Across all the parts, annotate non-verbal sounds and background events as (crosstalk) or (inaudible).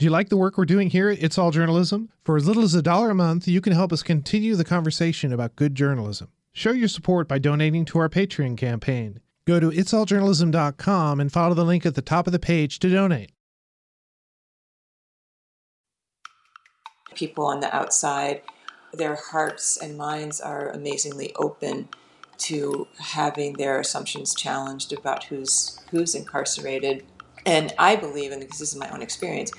Do you like the work we're doing here at It's All Journalism? For as little as a dollar a month, you can help us continue the conversation about good journalism. Show your support by donating to our Patreon campaign. Go to itsalljournalism.com and follow the link at the top of the page to donate. People on the outside, their hearts and minds are amazingly open to having their assumptions challenged about who's who's incarcerated. And I believe, and this is my own experience,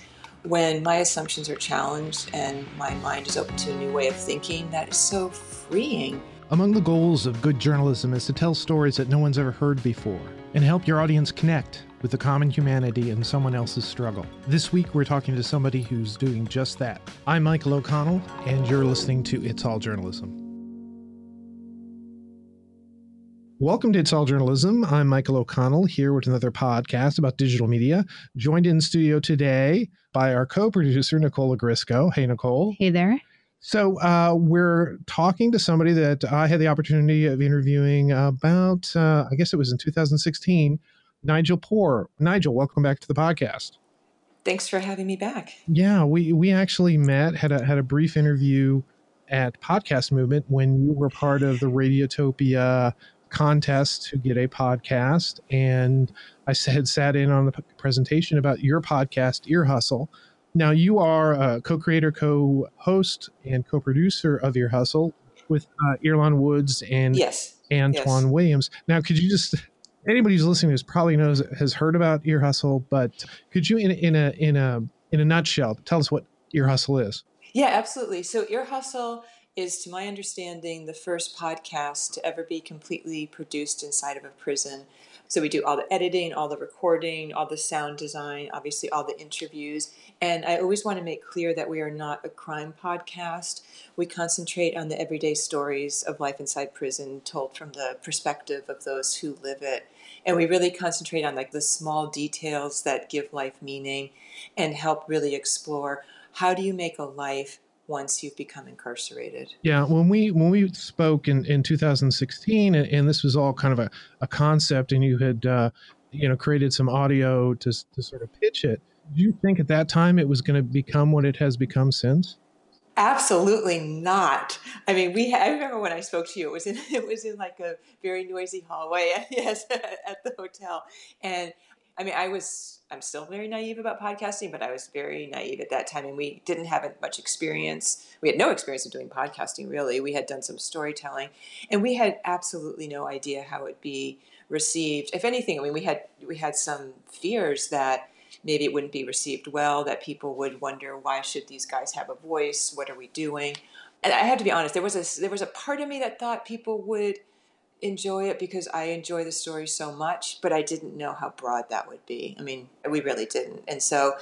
when my assumptions are challenged and my mind is open to a new way of thinking, that is so freeing. Among the goals of good journalism is to tell stories that no one's ever heard before and help your audience connect with the common humanity in someone else's struggle. This week, we're talking to somebody who's doing just that. I'm Michael O'Connell, and you're listening to It's All Journalism. Welcome to It's All Journalism. I'm Michael O'Connell here with another podcast about digital media. Joined in studio today by our co producer, Nicole Ogrysko. Hey, Nicole. Hey there. So, uh, we're talking to somebody that I had the opportunity of interviewing about, uh, I guess it was in 2016, Nigel Poor. Nigel, welcome back to the podcast. Thanks for having me back. Yeah, we, we actually met, had a, had a brief interview at Podcast Movement when you were part of the Radiotopia contest to get a podcast. And I (laughs) had sat in on the presentation about your podcast, Ear Hustle. Now, you are a co creator, co host, and co producer of Ear Hustle with uh, Earlonne Woods and yes. Antoine yes. Williams. Now, could you just (laughs) anybody who's listening to this probably knows has heard about Ear Hustle, but could you in, in a in a in a nutshell tell us what Ear Hustle is? Yeah, absolutely. So Ear Hustle is, to my understanding, the first podcast to ever be completely produced inside of a prison. So we do all the editing, all the recording, all the sound design, obviously all the interviews. And I always want to make clear that we are not a crime podcast. We concentrate on the everyday stories of life inside prison told from the perspective of those who live it. And we really concentrate on like the small details that give life meaning and help really explore how do you make a life once you've become incarcerated. Yeah, when we when we spoke in, in 2016, and, and this was all kind of a, a concept, and you had uh, you know created some audio to to sort of pitch it. Do you think at that time it was going to become what it has become since? Absolutely not. I mean, we. I remember when I spoke to you. It was in. (laughs) It was in like a very noisy hallway. (laughs) Yes, at the hotel, and I mean, I was, I'm still very naive about podcasting, but I was very naive at that time. And we didn't have much experience. We had no experience of doing podcasting, really. We had done some storytelling, and we had absolutely no idea how it'd be received. If anything, I mean, we had, we had some fears that maybe it wouldn't be received well, that people would wonder, why should these guys have a voice? What are we doing? And I have to be honest, there was a, there was a part of me that thought people would, enjoy it because I enjoy the story so much, but I didn't know how broad that would be. I mean, we really didn't. And so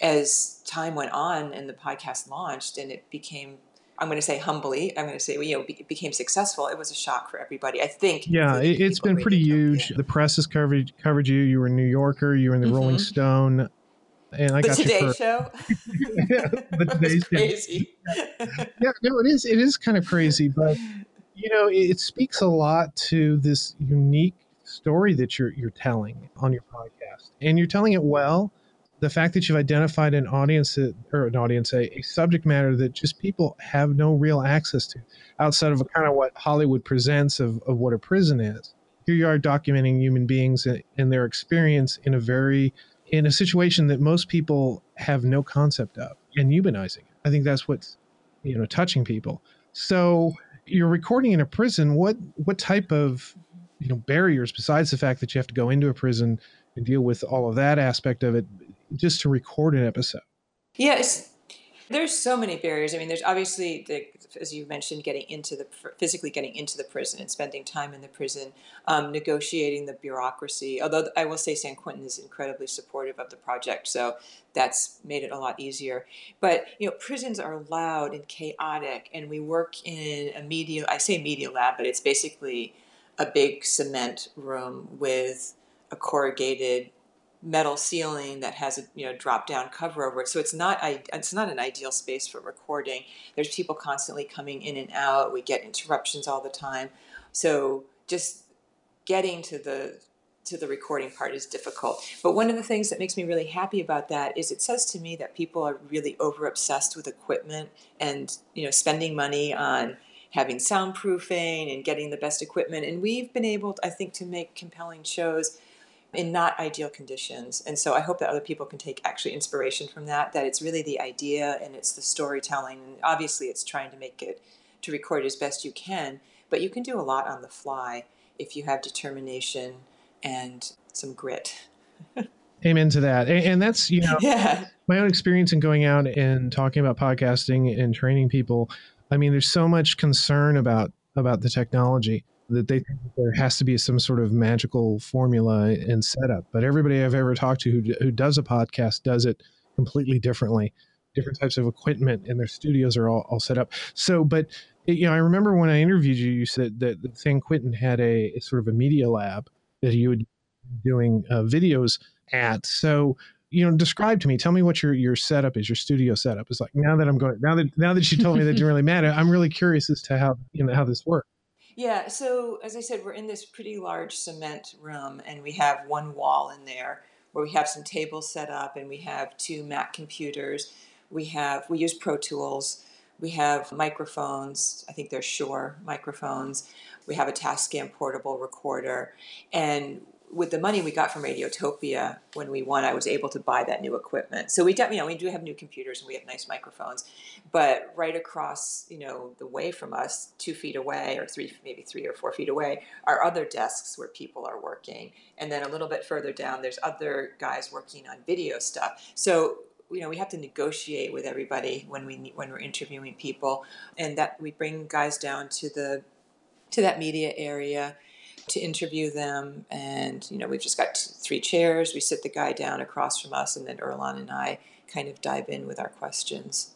as time went on and the podcast launched and it became I'm going to say humbly, I'm going to say, you know, it became successful. It was a shock for everybody. I think. Yeah, it, has been pretty huge. The press has covered covered you. You were in New Yorker. You were in the mm-hmm. Rolling Stone. And I the got Today you for, Show. (laughs) yeah, the (laughs) Today Show. crazy. Yeah. yeah, no, it is. It is kind of crazy, but (laughs) you know, it speaks a lot to this unique story that you're you're telling on your podcast, and you're telling it well. The fact that you've identified an audience or an audience, a, a subject matter that just people have no real access to, outside of kind of what Hollywood presents of, of what a prison is. Here you are documenting human beings and, and their experience in a very in a situation that most people have no concept of and humanizing. I think that's what's you know touching people. So you're recording in a prison. What what type of you know barriers besides the fact that you have to go into a prison and deal with all of that aspect of it just to record an episode? Yes, there's so many barriers. I mean, there's obviously, the, as you mentioned, getting into the physically getting into the prison and spending time in the prison, um, negotiating the bureaucracy. Although I will say San Quentin is incredibly supportive of the project, so that's made it a lot easier. But you know, prisons are loud and chaotic, and we work in a media. I say media lab, but it's basically a big cement room with a corrugated metal ceiling that has a you know drop down cover over it so it's not it's not an ideal space for recording there's people constantly coming in and out we get interruptions all the time so just getting to the to the recording part is difficult. But one of the things that makes me really happy about that is it says to me that people are really over obsessed with equipment and you know spending money on having soundproofing and getting the best equipment. And we've been able, I think, to make compelling shows in not ideal conditions. And so I hope that other people can take actually inspiration from that, that it's really the idea and it's the storytelling. And obviously, it's trying to make it, to record as best you can, but you can do a lot on the fly if you have determination and some grit. (laughs) Amen to that. And, and that's, you know, yeah. my own experience in going out and talking about podcasting and training people. I mean, there's so much concern about about the technology that they think there has to be some sort of magical formula and setup. But everybody I've ever talked to who, who does a podcast does it completely differently. Different types of equipment and their studios are all, all set up. So, but you know, I remember when I interviewed you, you said that, San Quentin had a, a, sort of a media lab that you would doing uh, videos at. So, you know, describe to me. Tell me what your your setup is. Your studio setup is like. Now that I'm going, now that now that you told me that you're really mad, I'm really curious as to how you know how this works. Yeah. So as I said, we're in this pretty large cement room, and we have one wall in there where we have some tables set up, and we have two Mac computers. We have we use Pro Tools. We have microphones. I think they're Shure microphones. We have a Tascam portable recorder, and with the money we got from Radiotopia when we won, I was able to buy that new equipment. So we, you know, we do have new computers and we have nice microphones, but right across, you know, the way from us, two feet away or three, maybe three or four feet away, are other desks where people are working, and then a little bit further down, there's other guys working on video stuff. So you know we have to negotiate with everybody when we when we're interviewing people, and that we bring guys down to the to that media area to interview them. And, you know, we've just got three chairs. We sit the guy down across from us, and then Earlonne and I kind of dive in with our questions.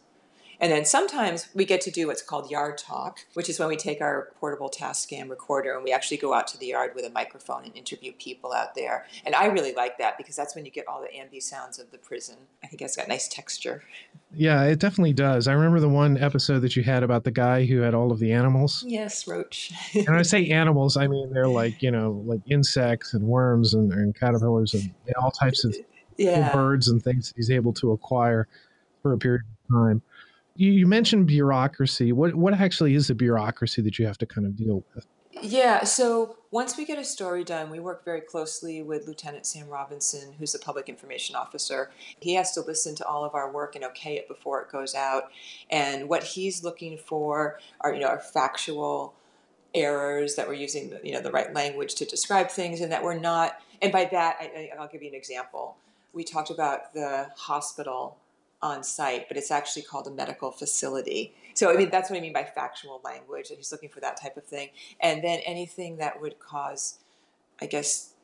And then sometimes we get to do what's called yard talk, which is when we take our portable task Tascam recorder and we actually go out to the yard with a microphone and interview people out there. And I really like that because that's when you get all the ambi sounds of the prison. I think it's got nice texture. Yeah, it definitely does. I remember the one episode that you had about the guy who had all of the animals. Yes, roach. and when I say (laughs) animals, I mean they're like, you know, like insects and worms and, and caterpillars and all types of yeah. birds and things he's able to acquire for a period of time you, you mentioned bureaucracy. What what actually is the bureaucracy that you have to kind of deal with? Yeah, so once we get a story done, we work very closely with Lieutenant Sam Robinson, who's the public information officer. He has to listen to all of our work and okay it before it goes out. And what he's looking for are, you know, are factual errors that we're using, you know, the right language to describe things, and that we're not. And by that, I, I'll give you an example. We talked about the hospital on site, but it's actually called a medical facility. So, I mean, that's what I mean by factual language, and he's looking for that type of thing. And then anything that would cause, I guess,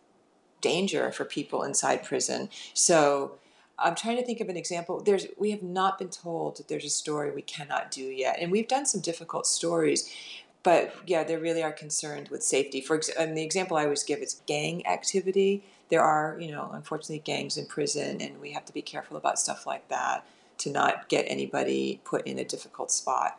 danger for people inside prison. So, I'm trying to think of an example. There's we have not been told that there's a story we cannot do yet, and we've done some difficult stories, but yeah, they really are concerned with safety. For and the example I always give is gang activity there are, you know, unfortunately gangs in prison, and we have to be careful about stuff like that to not get anybody put in a difficult spot.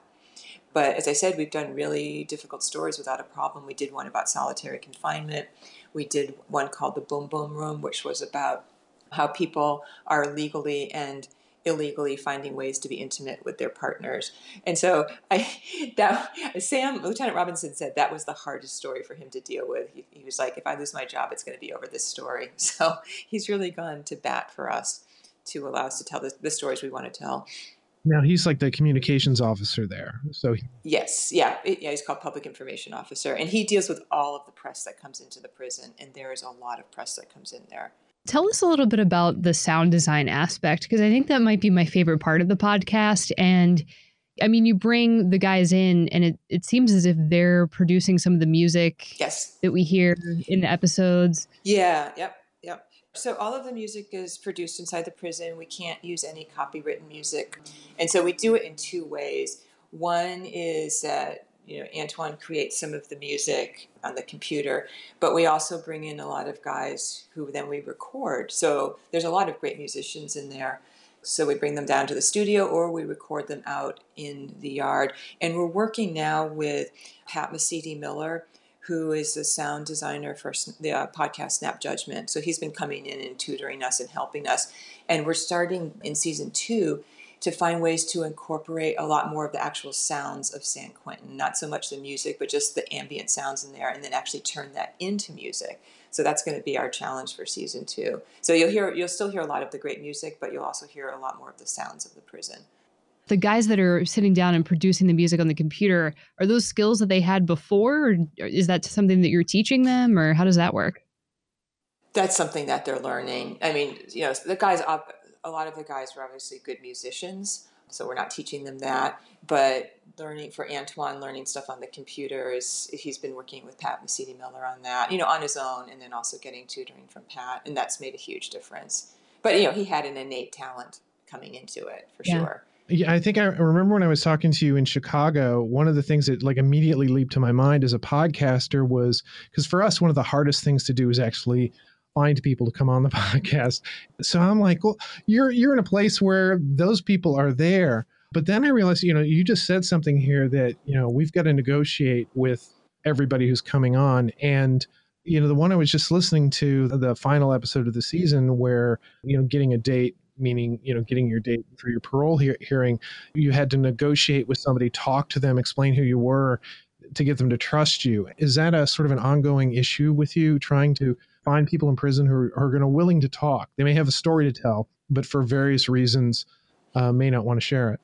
But as I said, we've done really difficult stories without a problem. We did one about solitary confinement. We did one called the Boom Boom Room, which was about how people are legally and illegally finding ways to be intimate with their partners. And so (laughs) I that Sam Lieutenant Robinson said that was the hardest story for him to deal with. He, he was like, if I lose my job, it's going to be over this story. (laughs) So he's really gone to bat for us to allow us to tell the, the stories we want to tell. Now he's like the communications officer there. So he- yes, yeah, it, yeah, he's called public information officer, and he deals with all of the press that comes into the prison, and there is a lot of press that comes in there. Tell us a little bit about the sound design aspect because I think that might be my favorite part of the podcast. And I mean, you bring the guys in, and it, it seems as if they're producing some of the music yes. that we hear in the episodes. Yeah, yep, yep. So all of the music is produced inside the prison. We can't use any copywritten music. And so we do it in two ways. One is that you know Antoine creates some of the music on the computer, but we also bring in a lot of guys who then we record. So there's a lot of great musicians in there. So we bring them down to the studio or we record them out in the yard. And we're working now with Pat Mesiti Miller, who is the sound designer for the uh, podcast Snap Judgment. So he's been coming in and tutoring us and helping us. And we're starting in season two to find ways to incorporate a lot more of the actual sounds of San Quentin, not so much the music, but just the ambient sounds in there, and then actually turn that into music. So that's going to be our challenge for season two. So you'll hear, you'll still hear a lot of the great music, but you'll also hear a lot more of the sounds of the prison. The guys that are sitting down and producing the music on the computer, are those skills that they had before? Or is that something that you're teaching them, or how does that work? That's something that they're learning. I mean, you know, the guys a lot of the guys were obviously good musicians, so we're not teaching them that. But learning for Antoine, learning stuff on the computer is he's been working with Pat Mesiti-Miller on that, you know, on his own, and then also getting tutoring from Pat, and that's made a huge difference. But you know, he had an innate talent coming into it for yeah. sure. Yeah, I think I remember when I was talking to you in Chicago, one of the things that like immediately leaped to my mind as a podcaster was because for us, one of the hardest things to do is actually find people to come on the (laughs) podcast. So I'm like, well, you're you're in a place where those people are there. But then I realized, you know, you just said something here that, you know, we've got to negotiate with everybody who's coming on. And, you know, the one I was just listening to, the final episode of the season where, you know, getting a date meaning you know getting your date for your parole he- hearing you had to negotiate with somebody talk to them explain who you were to get them to trust you is that a sort of an ongoing issue with you trying to find people in prison who are, are going to willing to talk. They may have a story to tell, but for various reasons, uh, may not want to share it.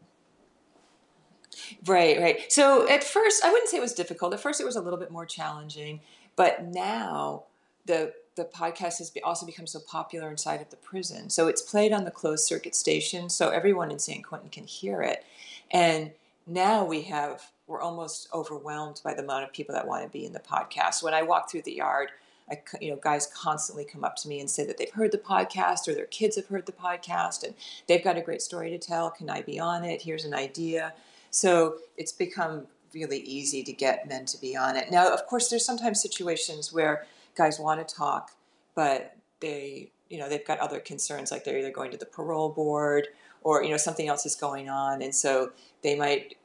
Right, right. So at first, I wouldn't say it was difficult. At first, it was a little bit more challenging, but now the the podcast has also become so popular inside of the prison. So it's played on the closed circuit station, so everyone in San Quentin can hear it. And now we have we're almost overwhelmed by the amount of people that want to be in the podcast. When I walk through the yard, I, you know, guys constantly come up to me and say that they've heard the podcast or their kids have heard the podcast and they've got a great story to tell. Can I be on it? Here's an idea. So it's become really easy to get men to be on it. Now, of course, there's sometimes situations where guys want to talk, but they, you know, they've got other concerns, like they're either going to the parole board or you know something else is going on, and so they might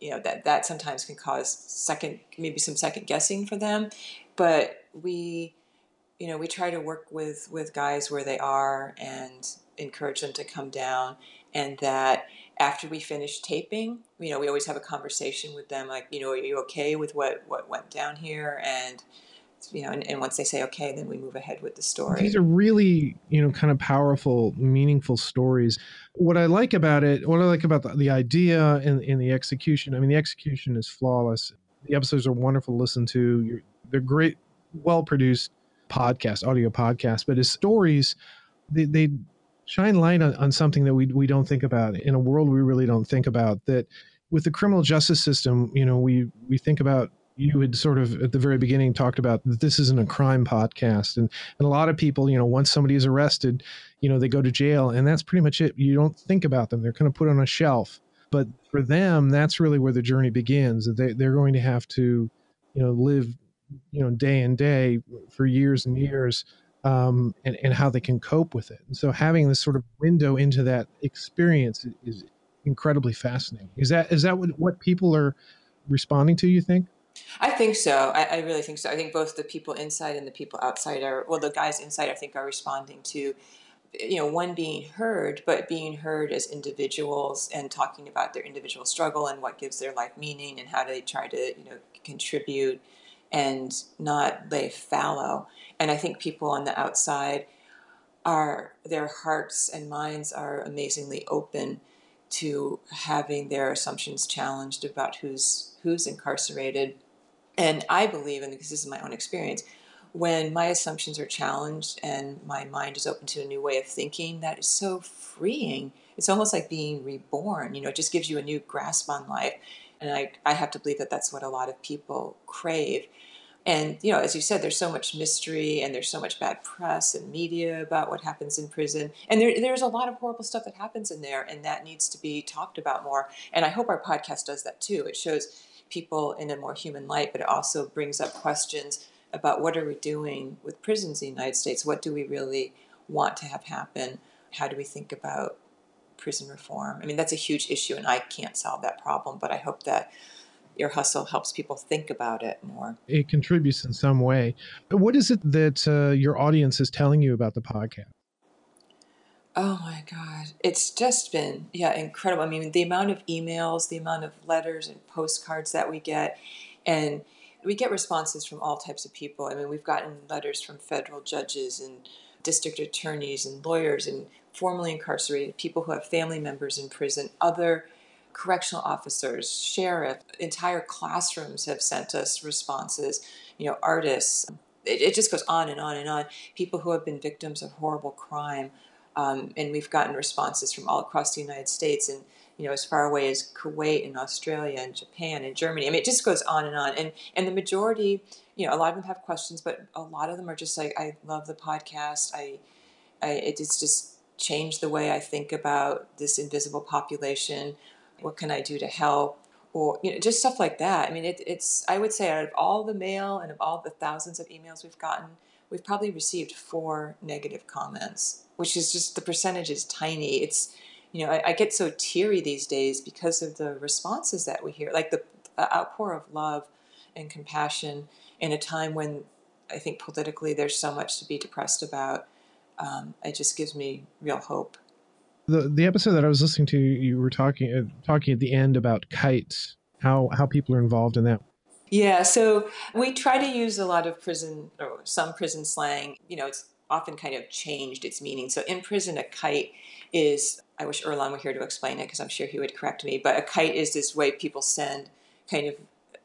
you know that that sometimes can cause second maybe some second guessing for them but we you know we try to work with with guys where they are and encourage them to come down and that after we finish taping you know we always have a conversation with them like you know are you okay with what what went down here? And you know and, and once they say okay then we move ahead with the story. These are really you know kind of powerful meaningful stories. What i like about it what i like about the, the idea and, the execution i mean the execution is flawless. The episodes are wonderful to listen to. You're, they're great, well produced podcast, audio podcast, but his stories, they, they shine light on, on something that we, we don't think about in a world we really don't think about that with the criminal justice system, you know, we, we think about you had sort of at the very beginning talked about that this isn't a crime podcast and, and a lot of people you know once somebody is arrested you know they go to jail and that's pretty much it. You don't think about them. They're kind of put on a shelf. But for them that's really where the journey begins they, they're going to have to you know live you know day and day for years and years um, and, and how they can cope with it and so having this sort of window into that experience is incredibly fascinating is that is that what, what people are responding to you think I think so. I, I, really think so. I think both the people inside and the people outside are, well, the guys inside, I think, are responding to, you know, one being heard, but being heard as individuals and talking about their individual struggle and what gives their life meaning and how do they try to, you know, contribute and not lay fallow. And I think people on the outside are, their hearts and minds are amazingly open to having their assumptions challenged about who's who's incarcerated. And I believe, and this is my own experience, when my assumptions are challenged and my mind is open to a new way of thinking, that is so freeing. It's almost like being reborn. You know, it just gives you a new grasp on life. And I, I have to believe that that's what a lot of people crave. And, you know, as you said, there's so much mystery and there's so much bad press and media about what happens in prison. And there, there's a lot of horrible stuff that happens in there, and that needs to be talked about more. And I hope our podcast does that too. It shows people in a more human light, but it also brings up questions about what are we doing with prisons in the United States? What do we really want to have happen? How do we think about prison reform. I mean, that's a huge issue, and I can't solve that problem, but I hope that Ear Hustle helps people think about it more. It contributes in some way. What is it that uh, your audience is telling you about the podcast? Oh my God. It's just been, yeah, incredible. I mean, the amount of emails, the amount of letters and postcards that we get, and we get responses from all types of people. I mean, we've gotten letters from federal judges and district attorneys and lawyers and formerly incarcerated people who have family members in prison, other correctional officers, sheriff, entire classrooms have sent us responses, you know, artists. It, it just goes on and on and on. People who have been victims of horrible crime um, and we've gotten responses from all across the United States and you know as far away as Kuwait and Australia and Japan and Germany. I mean, it just goes on and on. And and the majority, you know, a lot of them have questions, but a lot of them are just like, I love the podcast. I, I it's just changed the way I think about this invisible population. What can I do to help? Or you know, just stuff like that. I mean, it, it's I would say out of all the mail and of all the thousands of emails we've gotten, we've probably received four negative comments which is just the percentage is tiny. It's, you know, I, I get so teary these days because of the responses that we hear, like the outpour of love and compassion in a time when I think politically there's so much to be depressed about. Um, it just gives me real hope. The the episode that I was listening to, you were talking uh, talking at the end about kites, how how people are involved in that. Yeah, so we try to use a lot of prison or some prison slang. You know, it's often kind of changed its meaning. So in prison, a kite is, I wish Earlonne were here to explain it because I'm sure he would correct me, but a kite is this way people send kind of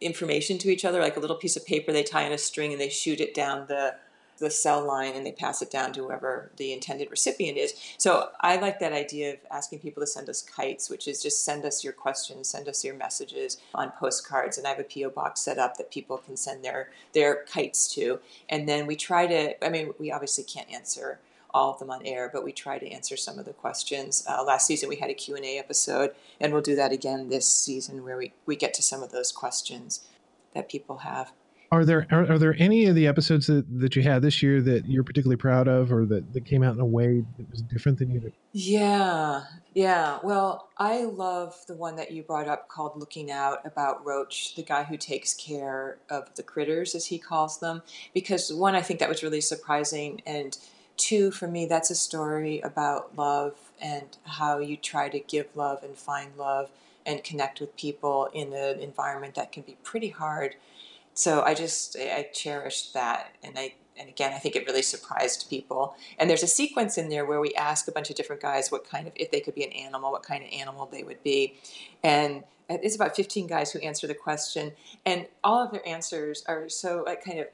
information to each other, like a little piece of paper they tie on a string and they shoot it down the the cell line and they pass it down to whoever the intended recipient is. So I like that idea of asking people to send us kites, which is just send us your questions, send us your messages on postcards. And I have a PO box set up that people can send their their kites to. And then we try to. I mean, we obviously can't answer all of them on air, but we try to answer some of the questions. Uh, last season we had a Q&A episode, and we'll do that again this season where we, we get to some of those questions that people have. Are there are, are, there any of the episodes that, that you had this year that you're particularly proud of, or that, that came out in a way that was different than you did? Yeah, yeah. Well, I love the one that you brought up called "Looking Out" about Roach, the guy who takes care of the critters, as he calls them. Because one, I think that was really surprising, and two, for me, that's a story about love and how you try to give love and find love and connect with people in an environment that can be pretty hard so I just I cherished that, and I and again I think it really surprised people. And there's a sequence in there where we ask a bunch of different guys what kind of if they could be an animal, what kind of animal they would be, and it's about 15 guys who answer the question, and all of their answers are so like kind of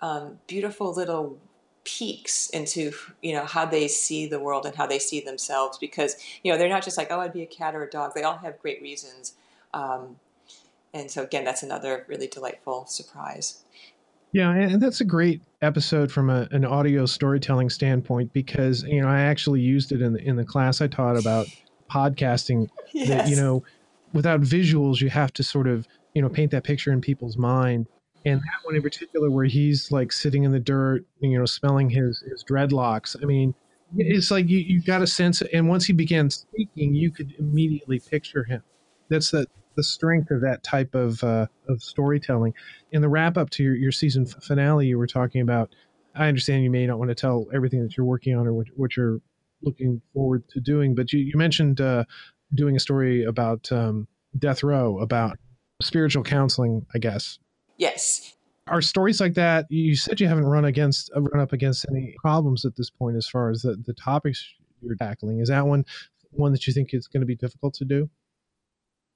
um, beautiful little peeks into you know how they see the world and how they see themselves because you know they're not just like oh I'd be a cat or a dog. They all have great reasons. Um, and so again that's another really delightful surprise yeah and that's a great episode from a, an audio storytelling standpoint because you know i actually used it in the in the class i taught about podcasting yes. (laughs) that you know without visuals you have to sort of you know paint that picture in people's mind and that one in particular where he's like sitting in the dirt you know smelling his his dreadlocks i mean it's like you, you got a sense and once he began speaking you could immediately picture him that's the the strength of that type of uh, of storytelling. In the wrap up to your, your season finale, you were talking about. I understand you may not want to tell everything that you're working on or what, what you're looking forward to doing, but you, you mentioned uh, doing a story about um, death row, about spiritual counseling, I guess. Yes. Are stories like that? You said you haven't run against uh, run up against any problems at this point as far as the, the topics you're tackling. Is that one one that you think is going to be difficult to do?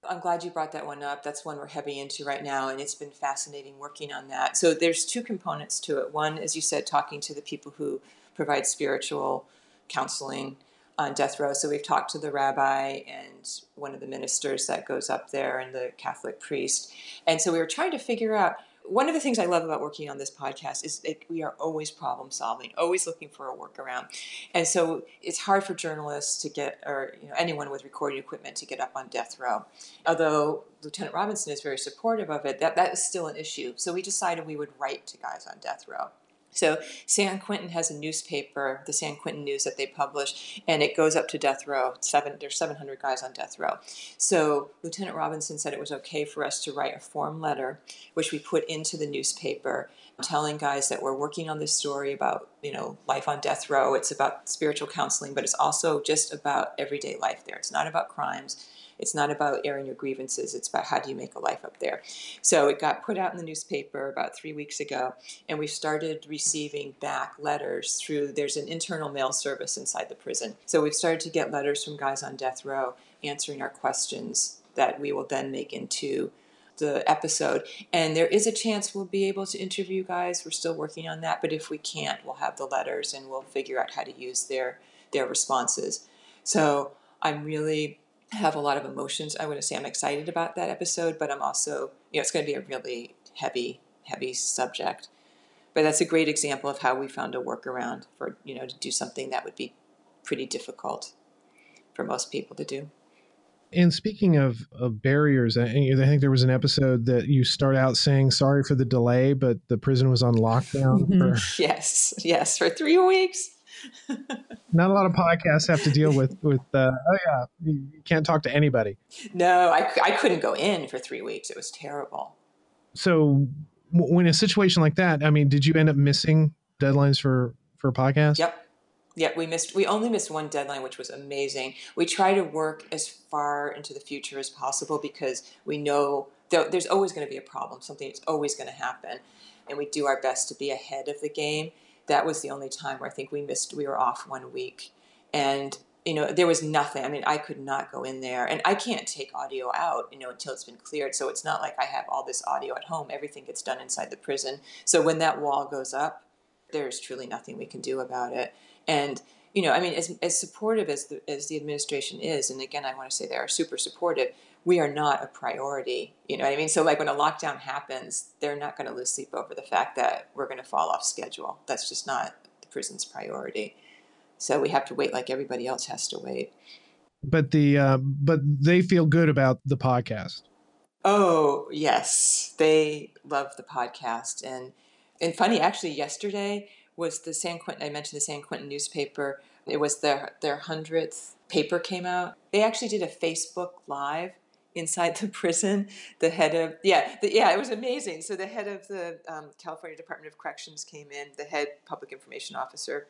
I'm glad you brought that one up. That's one we're heavy into right now, and it's been fascinating working on that. So there's two components to it. One, as you said, talking to the people who provide spiritual counseling on death row. So we've talked to the rabbi and one of the ministers that goes up there and the Catholic priest. And so we were trying to figure out one of the things I love about working on this podcast is that we are always problem solving, always looking for a workaround. And so it's hard for journalists to get, or you know, anyone with recording equipment to get up on death row. Although Lieutenant Robinson is very supportive of it, that, that is still an issue. So we decided we would write to guys on death row. So San Quentin has a newspaper, the San Quentin News that they publish, and it goes up to death row. Seven, there's 700 guys on death row. So Lieutenant Robinson said it was okay for us to write a form letter, which we put into the newspaper, telling guys that we're working on this story about you know life on death row. It's about spiritual counseling, but it's also just about everyday life there. It's not about crimes. It's not about airing your grievances. It's about how do you make a life up there. So it got put out in the newspaper about three weeks ago, and we started receiving back letters through. There's an internal mail service inside the prison, so we've started to get letters from guys on death row answering our questions that we will then make into the episode. And there is a chance we'll be able to interview guys. We're still working on that, but if we can't, we'll have the letters and we'll figure out how to use their their responses. So I'm really have a lot of emotions. I want to say I'm excited about that episode, but I'm also, you know, it's going to be a really heavy, heavy subject. But that's a great example of how we found a workaround for, you know, to do something that would be pretty difficult for most people to do. And speaking of, of barriers, I think there was an episode that you start out saying sorry for the delay, but the prison was on lockdown. (laughs) For... yes, yes, for three weeks. Not a lot of podcasts have to deal with with. Uh, oh yeah, you can't talk to anybody. No, I, I couldn't go in for three weeks. It was terrible. So, when a situation like that, I mean, did you end up missing deadlines for for podcasts? Yep. Yeah, we missed. We only missed one deadline, which was amazing. We try to work as far into the future as possible because we know there's always going to be a problem. Something is always going to happen, and we do our best to be ahead of the game that was the only time where I think we missed, we were off one week. And, you know, there was nothing. I mean, I could not go in there and I can't take audio out, you know, until it's been cleared. So it's not like I have all this audio at home. Everything gets done inside the prison. So when that wall goes up, there's truly nothing we can do about it. And, you know, I mean, as, as supportive as the, as the administration is, and again, I want to say they are super supportive, we are not a priority. You know what I mean? So, like when a lockdown happens, they're not going to lose sleep over the fact that we're going to fall off schedule. That's just not the prison's priority. So we have to wait like everybody else has to wait. But the uh, but they feel good about the podcast. Oh yes, they love the podcast, and and funny actually, yesterday was the San Quentin. I mentioned the San Quentin newspaper. It was their their hundredth paper came out. They actually did a Facebook Live inside the prison. The head of yeah, the, yeah, it was amazing. So the head of the um, California Department of Corrections came in, the head public information officer,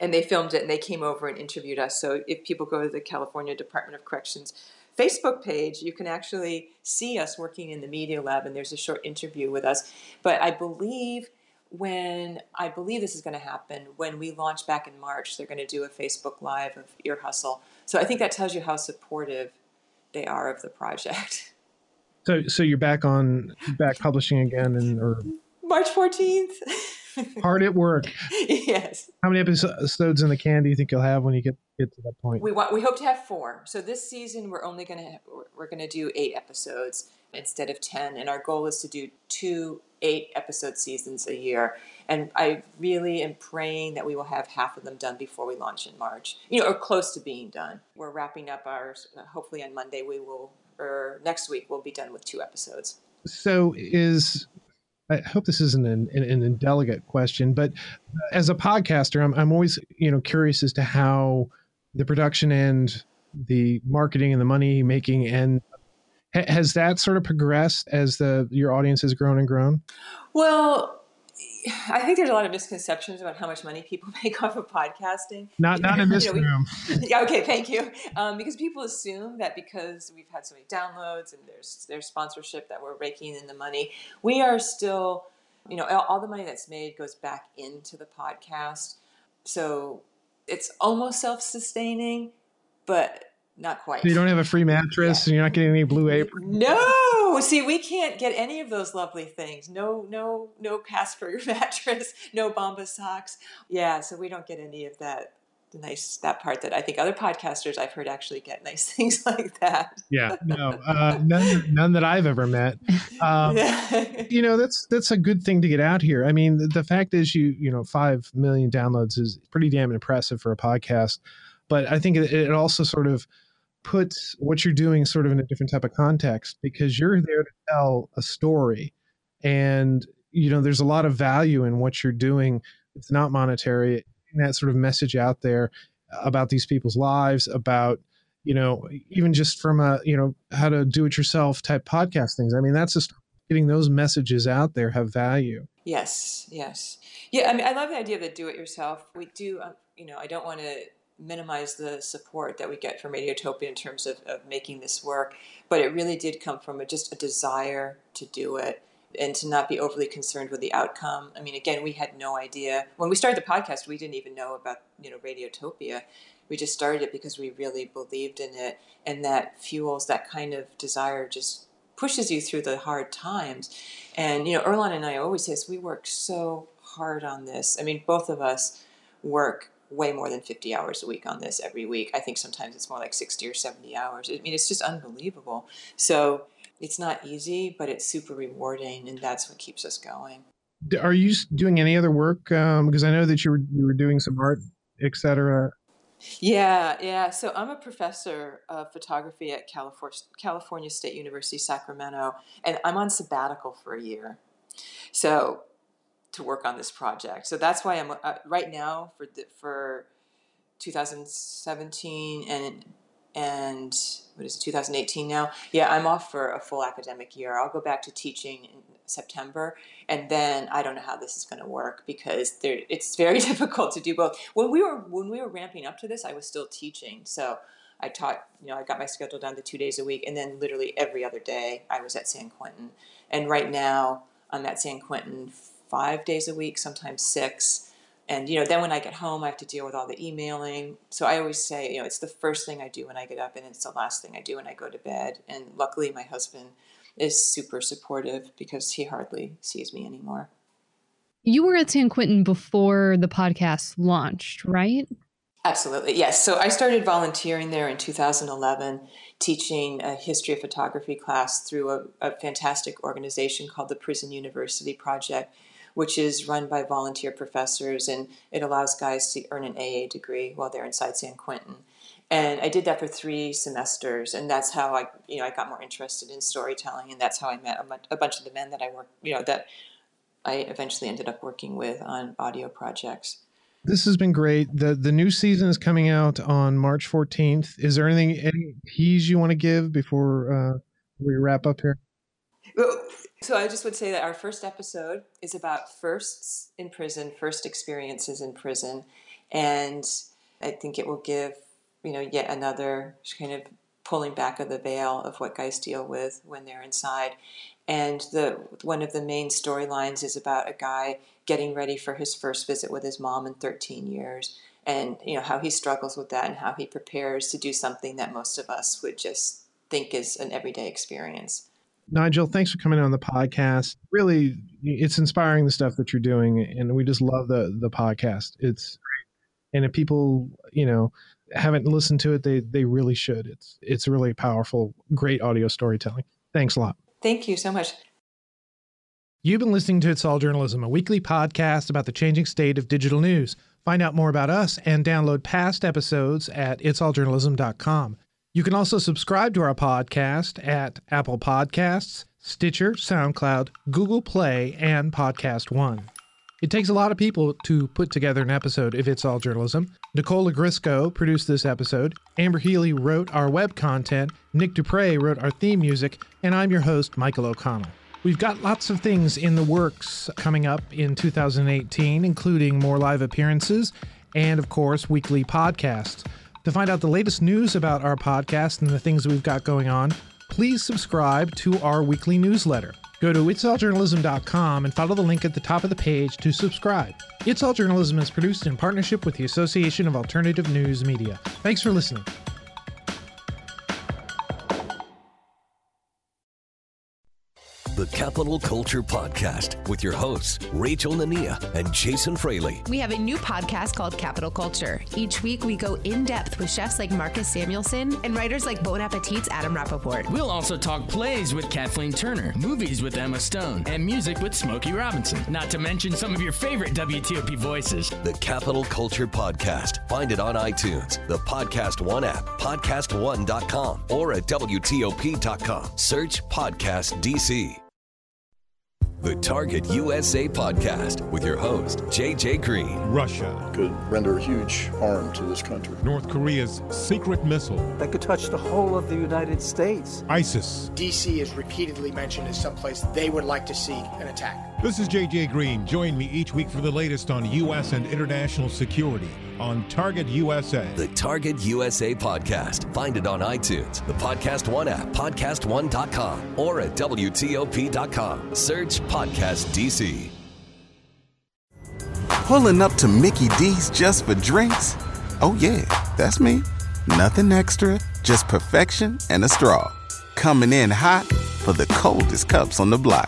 and they filmed it and they came over and interviewed us. So if people go to the California Department of Corrections Facebook page, you can actually see us working in the media lab, and there's a short interview with us. But I believe when I believe this is going to happen when we launch back in March, they're going to do a Facebook Live of Ear Hustle. So I think that tells you how supportive they are of the project. So, so you're back on back publishing again, and or March fourteenth. Hard at work. (laughs) yes. How many episodes in the can do you think you'll have when you get get to that point? We want. We hope to have four. So this season, we're only gonna we're gonna do eight episodes instead of ten, and our goal is to do two eight episode seasons a year. And I really am praying that we will have half of them done before we launch in March, you know, or close to being done. We're wrapping up ours. Hopefully on Monday we will, or next week we'll be done with two episodes. So is I hope this isn't an, an, an indelicate question, but as a podcaster, I'm, I'm always you know curious as to how the production end, the marketing and the money making end has that sort of progressed as the your audience has grown and grown? Well, I think there's a lot of misconceptions about how much money people (laughs) make off of podcasting. Not not in (laughs) this you know, room. (laughs) yeah, okay, thank you. Um, because people assume that because we've had so many downloads and there's there's sponsorship that we're raking in the money. We are still, you know, all, all the money that's made goes back into the podcast. So it's almost self-sustaining, but not quite. So you don't have a free mattress yeah. and you're not getting any blue apron. No, see, we can't get any of those lovely things. No, no, no Casper (laughs) mattress, no Bomba socks. Yeah, so we don't get any of that. The nice that part that I think other podcasters I've heard actually get nice (laughs) things like that. Yeah, no, uh, none, none that I've ever met. Um, (laughs) you know, that's that's a good thing to get out here. I mean, the, the fact is, you you know, five million downloads is pretty damn impressive for a podcast. But I think it, it also sort of puts what you're doing sort of in a different type of context because you're there to tell a story. And you know there's a lot of value in what you're doing it's not monetary that sort of message out there about these people's lives about you know even just from a you know how to do it yourself type podcast things i mean that's just getting those messages out there have value. Yes yes. Yeah i mean i love the idea of the do it yourself we do um, you know i don't want to minimize the support that we get from radiotopia in terms of, of making this work but it really did come from a, just a desire to do it and to not be overly concerned with the outcome. I mean, again, we had no idea when we started the podcast. We didn't even know about you know Radiotopia. We just started it because we really believed in it, and that fuels that kind of desire. Just pushes you through the hard times. And you know, Earlonne and I always say this: we work so hard on this. I mean, both of us work way more than 50 hours a week on this every week. I think sometimes it's more like 60 or 70 hours. I mean, it's just unbelievable. So it's not easy, but it's super rewarding, and that's what keeps us going. Are you doing any other work? Um, because I know that you were you were doing some art, etc. Yeah, yeah. So I'm a professor of photography at California, California State University, Sacramento, and I'm on sabbatical for a year. So to work on this project. So that's why I'm uh, right now for the, for 2017 and and what is it, 2018 now? Yeah, I'm off for a full academic year. I'll go back to teaching in September, and then I don't know how this is going to work because there, it's very (laughs) difficult to do both. When we were when we were ramping up to this, I was still teaching, so I taught. You know, I got my schedule down to two days a week, and then literally every other day I was at San Quentin. And right now I'm at San Quentin five days a week, sometimes six. And you know then when i get home i have to deal with all the emailing. So i always say you know it's the first thing i do when i get up and it's the last thing i do when i go to bed. And luckily my husband is super supportive because he hardly sees me anymore. You were at san quentin before the podcast launched right? Absolutely yes. So i started volunteering there in 2011 teaching a history of photography class through a, a fantastic organization called the prison university project which is run by volunteer professors, and it allows guys to earn an AA degree while they're inside San Quentin. And I did that for three semesters, and that's how I, you know, I got more interested in storytelling, and that's how I met a bunch of the men that I worked, you know, that I eventually ended up working with on audio projects. This has been great. the The new season is coming out on March fourteenth. Is there anything, any tease you want to give before uh, we wrap up here? So I just would say that our first episode is about firsts in prison, first experiences in prison, and I think it will give you know yet another kind of pulling back of the veil of what guys deal with when they're inside. And the one of the main storylines is about a guy getting ready for his first visit with his mom in 13 years, and you know how he struggles with that and how he prepares to do something that most of us would just think is an everyday experience. Nigel, thanks for coming on the podcast. Really, it's inspiring the stuff that you're doing, and we just love the the podcast. It's and if people, you know, haven't listened to it, they they really should. It's it's really powerful, great audio storytelling. Thanks a lot. Thank you so much. You've been listening to It's All Journalism, a weekly podcast about the changing state of digital news. Find out more about us and download past episodes at itsalljournalism.com. You can also subscribe to our podcast at Apple Podcasts, Stitcher, SoundCloud, Google Play, and Podcast One. It takes a lot of people to put together an episode if it's all journalism. Nicole Ogrysko produced this episode. Amber Healy wrote our web content. Nick Dupre wrote our theme music. And I'm your host, Michael O'Connell. We've got lots of things in the works coming up in 2018, including more live appearances and, of course, weekly podcasts. To find out the latest news about our podcast and the things we've got going on, please subscribe to our weekly newsletter. Go to itsalljournalism.com and follow the link at the top of the page to subscribe. It's All Journalism is produced in partnership with the Association of Alternative News Media. Thanks for listening. The Capital Culture Podcast with your hosts, Rachel Nania and Jason Fraley. We have a new podcast called Capital Culture. Each week, we go in depth with chefs like Marcus Samuelsson and writers like Bon Appetit's Adam Rapoport. We'll also talk plays with Kathleen Turner, movies with Emma Stone, and music with Smokey Robinson. Not to mention some of your favorite WTOP voices. The Capital Culture Podcast. Find it on iTunes, the Podcast One app, podcastone.com, or at WTOP.com. Search Podcast DC. The Target USA podcast with your host, JJ Green. Russia could render huge harm to this country. North Korea's secret missile that could touch the whole of the United States. ISIS. DC is repeatedly mentioned as someplace they would like to see an attack. This is JJ Green. Join me each week for the latest on U.S. and international security on Target USA. The Target USA podcast. Find it on iTunes, the Podcast One app, podcastone.com, or at WTOP.com. Search Podcast DC. Pulling up to Mickey D's just for drinks? Oh, yeah, that's me. Nothing extra, just perfection and a straw. Coming in hot for the coldest cups on the block.